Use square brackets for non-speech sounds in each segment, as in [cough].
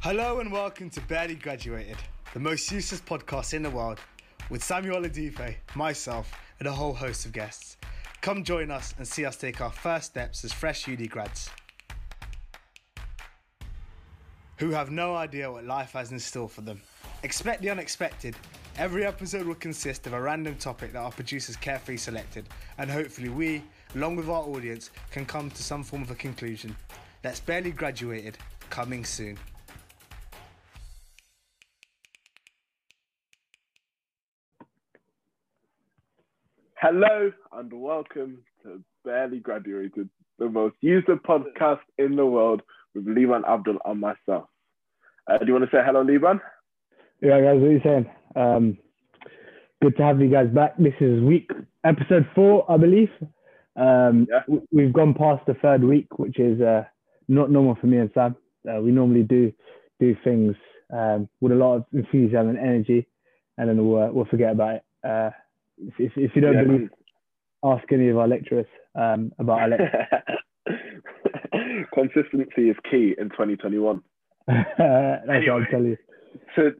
Hello and welcome to Barely Graduated, the most useless podcast in the world, with Samuel Adife, myself, and a whole host of guests. Come join us and see us take our first steps as fresh uni grads who have no idea what life has in store for them. Expect the unexpected. Every episode will consist of a random topic that our producers carefully selected, and hopefully we, along with our audience, can come to some form of a conclusion. That's barely graduated, coming soon. Hello and welcome to Barely Graduated, the most used podcast in the world with Liban Abdul and myself. Uh, do you want to say hello, Liban? Yeah, guys, what are you saying? Um, good to have you guys back. This is week episode four, I believe. Um, Yeah. w- We've gone past the third week, which is uh, not normal for me and Sam. Uh, we normally do do things um, with a lot of enthusiasm and energy, and then we'll, uh, we'll forget about it. If, if, if you don't Yeah. believe, ask any of our lecturers um, about our lecture. [laughs] Consistency is key in 2021. [laughs] That's what I'm telling you. So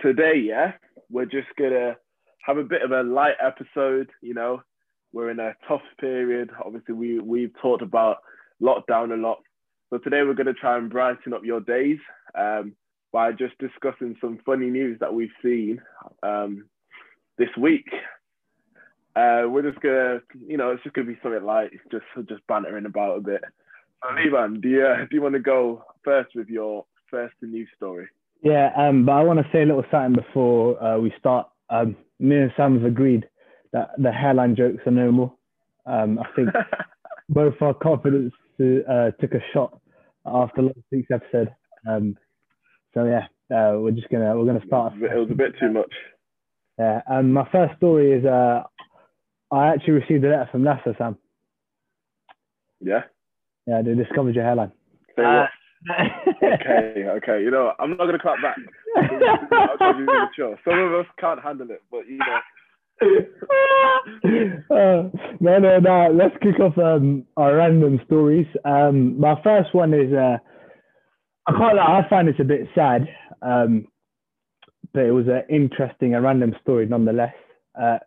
today, yeah, we're just gonna have a bit of a light episode. You know, we're in a tough period. Obviously, we we've talked about lockdown a lot. So today we're gonna try and brighten up your days um, by just discussing some funny news that we've seen um, this week. Uh, we're just gonna, you know, it's just gonna be something light, just just bantering about a bit. So, Liban, do you uh, do you want to go first with your first news story? Yeah, um, but I want to say a little something before uh, we start. Um, me and Sam have agreed that the hairline jokes are no more. Um, I think [laughs] both our confidence uh, took a shot after last week's episode. Um, so yeah, uh, we're just gonna we're gonna start. It was a bit too much. Yeah, um, my first story is uh, I actually received a letter from NASA, Sam. Yeah. Yeah, they discovered your hairline. Uh. [laughs] Okay, okay. You know, I'm not gonna clap back. I'll try to be really chill. Some of us can't handle it, but you know. [laughs] uh, no, no, no. Let's kick off um, our random stories. Um, my first one is uh, I can't lie, I find this a bit sad, um, but it was an interesting and random story nonetheless. Uh,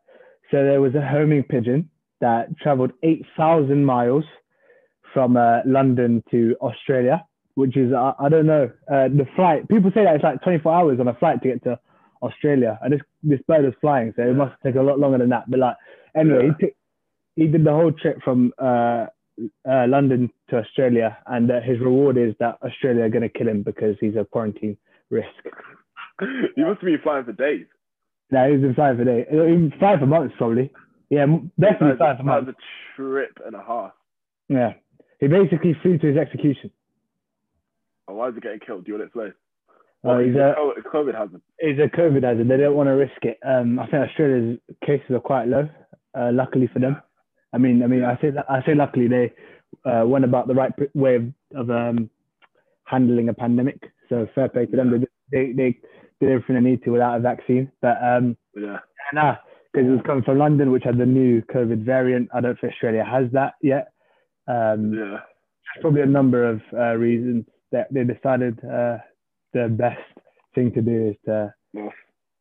so there was a homing pigeon that travelled 8,000 miles from uh, London to Australia, which is, I, I don't know, uh, the flight. People say that it's like 24 hours on a flight to get to Australia. And this, this bird was flying, so it must take a lot longer than that. But like, anyway, Yeah. he, took, he did the whole trip from uh, uh, London to Australia, and uh, his reward is that Australia are going to kill him because he's a quarantine risk. [laughs] you must be flying for days. Now he's been flying for days, he's been flying for months probably. Yeah, definitely flying for That was months. a trip and a half. Yeah, he basically flew to his execution. And why is he getting killed? Do you want to explain? Uh, he's a Oh, COVID hazard. he's a COVID hazard. They don't want to risk it. Um, I think Australia's cases are quite low. Uh, luckily for them. I mean, I mean, I say I say luckily they uh, went about the right way of, of um, handling a pandemic. So fair play to them. They, they they did everything they need to without a vaccine. But um, Yeah. nah, because it was coming from London, which had the new COVID variant. I don't think Australia has that yet. Um, Yeah. there's probably a number of uh, reasons that they decided uh, the best thing to do is to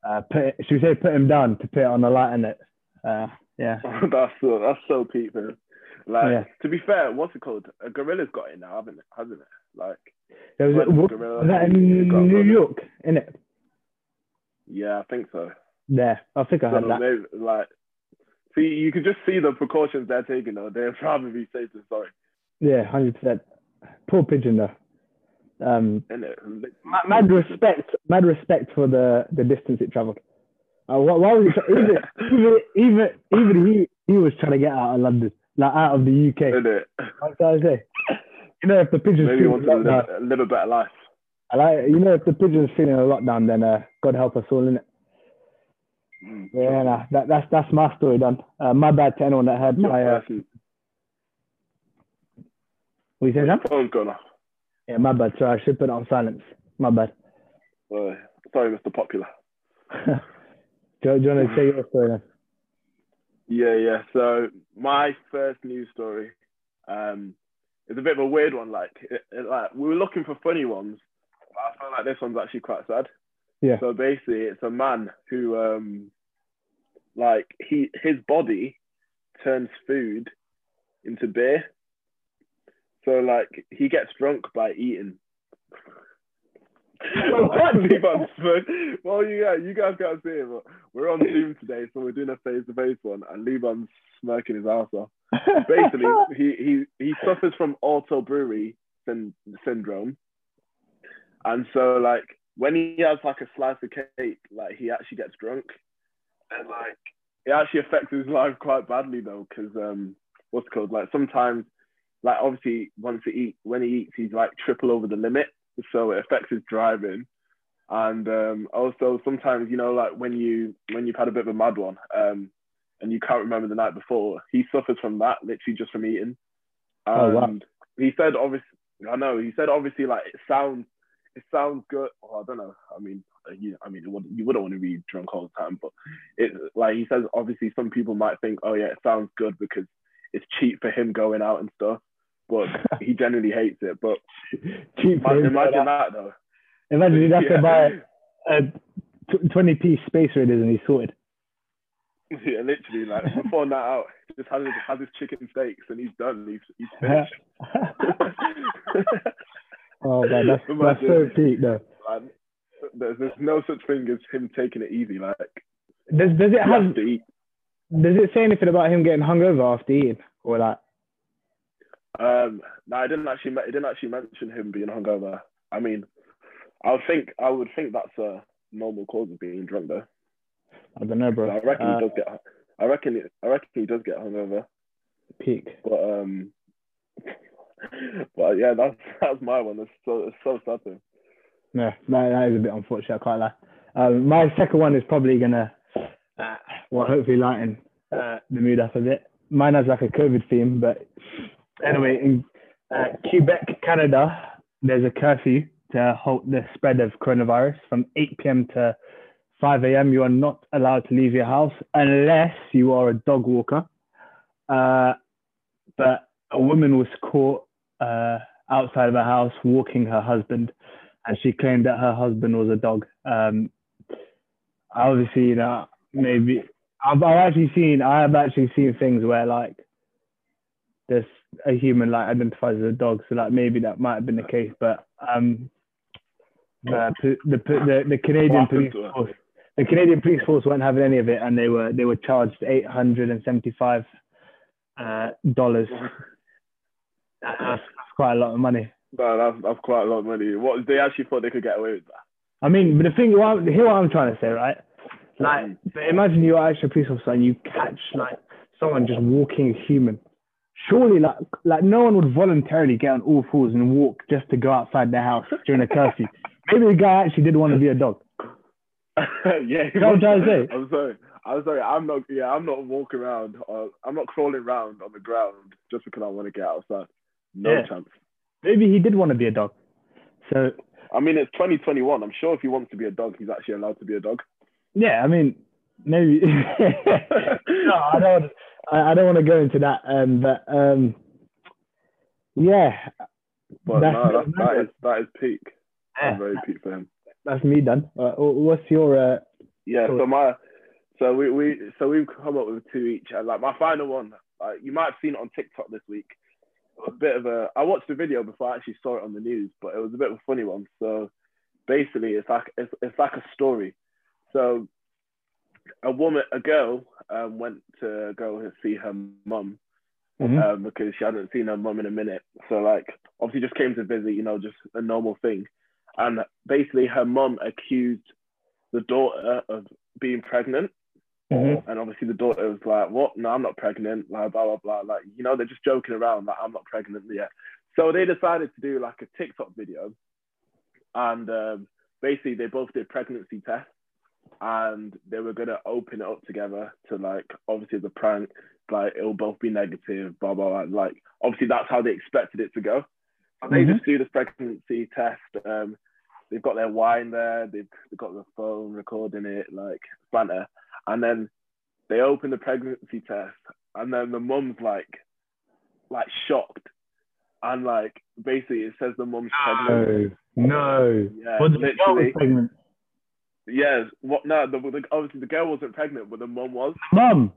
uh, put it, should we say put him down to put it on the lighter note. Uh, yeah. [laughs] that's so that's so peak, man. Like Yeah. to be fair, what's it called? A gorilla's got it now, haven't it? Hasn't it? Like There was, was, gorilla- that in New York, in it? Yeah, I think so. Yeah, I think I So heard that. like, see, you can just see the precautions they're taking. Though they're probably be safe than sorry, Yeah, hundred percent. Poor pigeon though. Um, mad, mad respect, mad respect for the the distance it travelled. Uh, why, why was it, even, [laughs] even even even he he was trying to get out of London, like out of the UK. Isn't it? What did I say? You know, if the pigeon's Maybe he feeling wants to lockdown, live, live a better life. I like, you know, if the pigeon's feeling a lockdown, then uh, God help us all, innit? Mm. Yeah, nah, that, that's that's my story done. Uh, my bad to anyone that heard my. Uh, person- what you saying, Sam? phone's gone off. Yeah, my bad. Sorry, I should put it on silence. My bad. Uh, sorry, Mr. Popular. [laughs] do, you- do you want to say your story then? Yeah, yeah. So my first news story um, is a bit of a weird one. Like, it, it- like we were looking for funny ones I feel like this one's actually quite sad. Yeah. So basically, it's a man who, um, like he his body turns food into beer. So like he gets drunk by eating. What? Liban's smirk. Well, you guys, you guys can't see it, but we're on Zoom today, so we're doing a face-to-face one, and Liban's smirking his ass off. Basically, [laughs] he he he suffers from auto brewery syn- syndrome, and so like when he has like a slice of cake, like he actually gets drunk, and like it actually affects his life quite badly though, because um, what's it called like sometimes, like obviously once he eat when he eats, he's like triple over the limit, so it affects his driving, and um, also sometimes you know like when you when you've had a bit of a mad one, um, and you can't remember the night before, he suffers from that literally just from eating. And Oh, wow. he said obviously, I know he said obviously like it sounds it sounds good. Well, I don't know. I mean, uh, you, I mean, it would, you wouldn't want to be drunk all the time, but it like he says. Obviously, some people might think, oh yeah, it sounds good because it's cheap for him going out and stuff. But [laughs] he generally hates it. But [laughs] Cheap him. imagine that though. Imagine he'd have to buy [laughs] a 20 piece space raiders and he's sorted. Yeah, literally, like before night out, just has his, has his chicken steaks and he's done. He's he's finished. Oh man, that's, [laughs] that's so peak though. Like, there's, there's no such thing as him taking it easy. Like Does does it have to eat. does it say anything about him getting hungover after eating or like? Um, no, I didn't actually. It didn't actually mention him being hungover. I mean, I would think I would think that's a normal cause of being drunk, though. I don't know, bro. I reckon Uh, he does get. I reckon. I reckon he does get hungover. peak. But um, [laughs] but yeah, that's [laughs] that's my one. It's so it's so though. No, that, that is a bit unfortunate. I can't lie. Um, my second one is probably gonna, uh, well, hopefully lighten uh, the mood up a bit. Mine has like a COVID theme, but anyway, in uh, Quebec, Canada, there's a curfew to halt the spread of coronavirus from 8 p.m. to 5 a.m. You are not allowed to leave your house unless you are a dog walker. Uh, but a woman was caught uh, outside of her house walking her husband and she claimed that her husband was a dog. Um, obviously, you know, maybe I've, I've actually seen, I have actually seen things where like there's a human like identifies as a dog, so like maybe that might have been the case, but um, the the the, the Canadian police force, the Canadian police force weren't having any of it, and they were they were charged eight hundred and seventy five uh, dollars. That's, that's quite a lot of money. No, that's that's quite a lot of money. What they actually thought they could get away with that. I mean, but the thing, what I'm, hear what I'm trying to say, right? Mm. Like, but imagine you are actually a police officer and you catch like someone just walking a human. Surely, like, like no one would voluntarily get on all fours and walk just to go outside their house during a curfew. [laughs] Maybe the guy actually did want to be a dog. [laughs] yeah, You know what I'm trying to say? I'm sorry. I'm sorry. I'm not. Yeah, I'm not walking around. Or I'm not crawling around on the ground just because I want to get outside. No Yeah. chance. Maybe he did want to be a dog. So I mean, it's 2021. I'm sure if he wants to be a dog, he's actually allowed to be a dog. yeah, I mean, maybe. [laughs] no, I don't. I, I don't want to go into that. Um, but um, yeah, But That's- no, that's, that is that is peak. Yeah. That's very peak for him. that's me done. Uh, what's your? Uh, Yeah. Cool. So my, so we we so we've come up with two each. And like my final one, like you might have seen it on TikTok this week. A bit of a. I watched the video before I actually saw it on the news, but it was a bit of a funny one. So basically, it's like it's, it's like a story. So a woman, a girl, um, went to go and see her mum mhm. um, because she hadn't seen her mum in a minute. So like obviously just came to visit, you know, just a normal thing. And basically her mum accused the daughter of being pregnant. Mhm. And obviously the daughter was like, What? No, I'm not pregnant, like blah blah blah. Like, you know, they're just joking around, like I'm not pregnant yet. So they decided to do like a TikTok video. And um, basically they both did pregnancy tests and they were gonna open it up together to like obviously the prank, like it'll both be negative, blah blah blah. Like obviously that's how they expected it to go. And they Mhm. just do this pregnancy test. Um, they've got their wine there, they've, they've got the phone recording it, like banter. And then they open the pregnancy test, and then the mum's like, like shocked, and like basically it says the mum's pregnant. No, no. Yeah, Well, the girl was pregnant. Yeah, what? No, the, the, obviously the girl wasn't pregnant, but the mum was. Mum,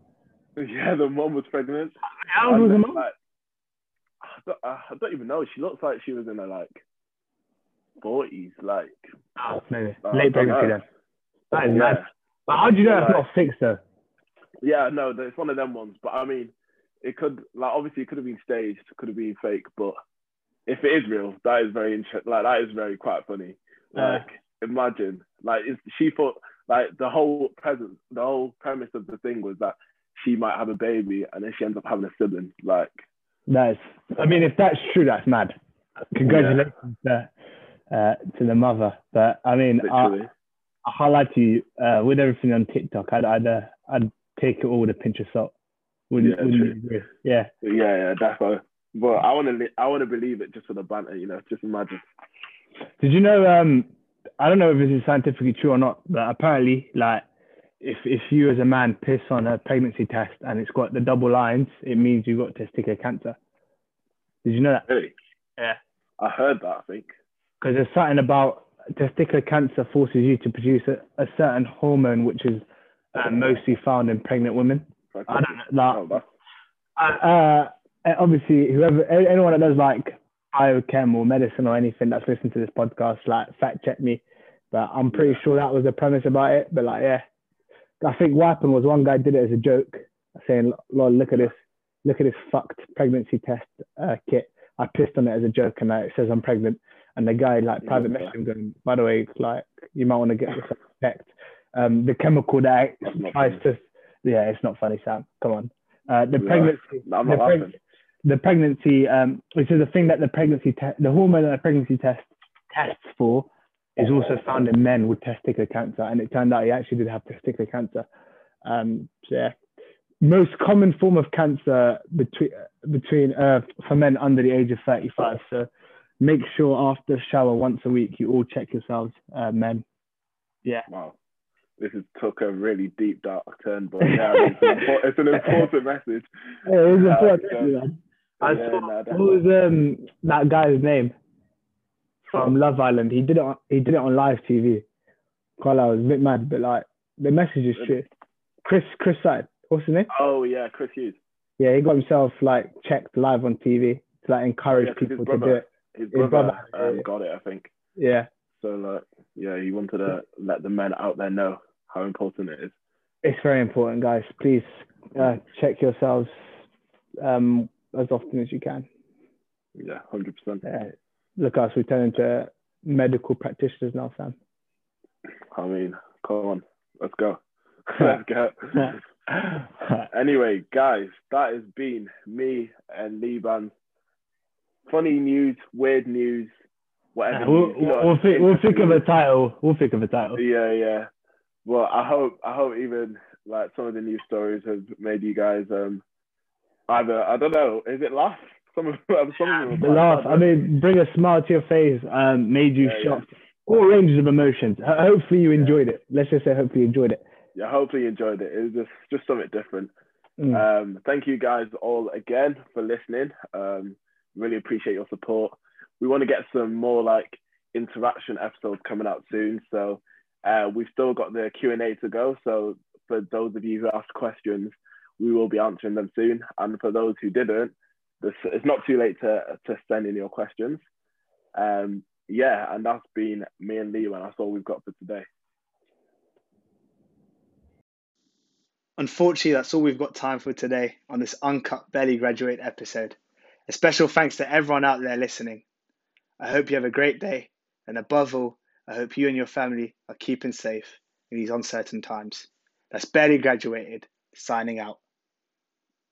Yeah, the mum was pregnant. how was the mum? Like, I don't, I don't even know. She looks like she was in her like forties, like. Oh, maybe. Late pregnancy then. That is yeah. mad. But how do you know it's not fixed though? Yeah, no, it's one of them ones. But I mean, it could like obviously it could have been staged, could have been fake, but if it is real, that is very interesting. Like that is very quite funny. Yeah. Like imagine, like is she thought like the whole present, the whole premise of the thing was that she might have a baby and then she ends up having a sibling. Like That is. I mean, if that's true, that's mad. Congratulations to, uh, to the mother. But I mean, I, literally, I highlight to you uh, with everything on TikTok. I'd I'd, uh, I'd take it all with a pinch of salt. Wouldn't, Yeah, wouldn't you? Yeah. yeah, yeah, definitely. But I want to, I want to believe it just for the banter, you know. Just imagine. Did you know? Um, I don't know if this is scientifically true or not, but apparently, like, if if you as a man piss on a pregnancy test and it's got the double lines, it means you've got testicular cancer. Did you know that? Really? Yeah. I heard that. I think. Because there's something about testicular cancer forces you to produce a, a certain hormone, which is uh, mostly found in pregnant women. I don't know. That's, uh, uh, obviously, whoever, anyone that does like biochem or medicine or anything that's listening to this podcast, like fact check me. But I'm pretty sure that was the premise about it. But like, yeah, I think what happened was one guy did it as a joke, saying, "Lord, look at this, look at this fucked pregnancy test uh, kit. I pissed on it as a joke, and it says I'm pregnant." And the guy like private messaged him going, "By the way, like you might want to get yourself checked. Um, the chemical that tries to, yeah, it's not funny, Sam. Come on. Uh, the Yeah. pregnancy, the, not preg- the pregnancy, um, which is the thing that the pregnancy, te- the hormone that the pregnancy test tests for, is also found in men with testicular cancer, and it turned out he actually did have testicular cancer. Um, so yeah, most common form of cancer between between uh, for men under the age of 35. So make sure after shower once a week you all check yourselves, uh, men. Yeah. Wow. This has took a really deep dark turn, but [laughs] yeah, it's, an impor- it's an important message. Yeah, it was Yeah, important, yeah. man. I Yeah, saw, no, what was um, that guy's name from Love Island? He did it. On, he did it on live TV. God, I was a bit mad, but like the message is true. Chris, Chris Side, what's his name? Oh yeah, Chris Hughes. Yeah, he got himself like checked live on TV to like encourage Yeah, people to do it. His brother, brother, um, got it, I think. Yeah, So like, yeah, he wanted to let the men out there know how important it is. it's very important, guys. Please uh, check yourselves um, as often as you can. Yeah, hundred percent. Uh, look, us, we turn into medical practitioners now, Sam. I mean, come on, let's go. [laughs] let's go. [laughs] Anyway, guys, that has been me and Liban. Funny news, weird news, whatever. we'll, news, know, we'll, think, we'll think of a title. We'll think of a title. Yeah, yeah. Well, I hope I hope even like some of the news stories have made you guys um either I don't know, is it laugh? Some of [laughs] some of them laugh, I mean, bring a smile to your face, um, made you Yeah, yeah. shocked. All ranges of emotions. Hopefully you enjoyed it. Let's just say hopefully you enjoyed it. yeah, hopefully you enjoyed it. It was just just something different. Mm. Um, thank you guys all again for listening. Um, really appreciate your support. We want to get some more like interaction episodes coming out soon. So uh, we've still got the Q and A to go. So for those of you who asked questions, we will be answering them soon. And for those who didn't, this, it's not too late to to send in your questions. Um, yeah, and that's been me and Leo, and that's all we've got for today. Unfortunately, that's all we've got time for today on this uncut Barely Graduate episode. A special thanks to everyone out there listening. I hope you have a great day, and above all, I hope you and your family are keeping safe in these uncertain times. That's Barely Graduated, signing out.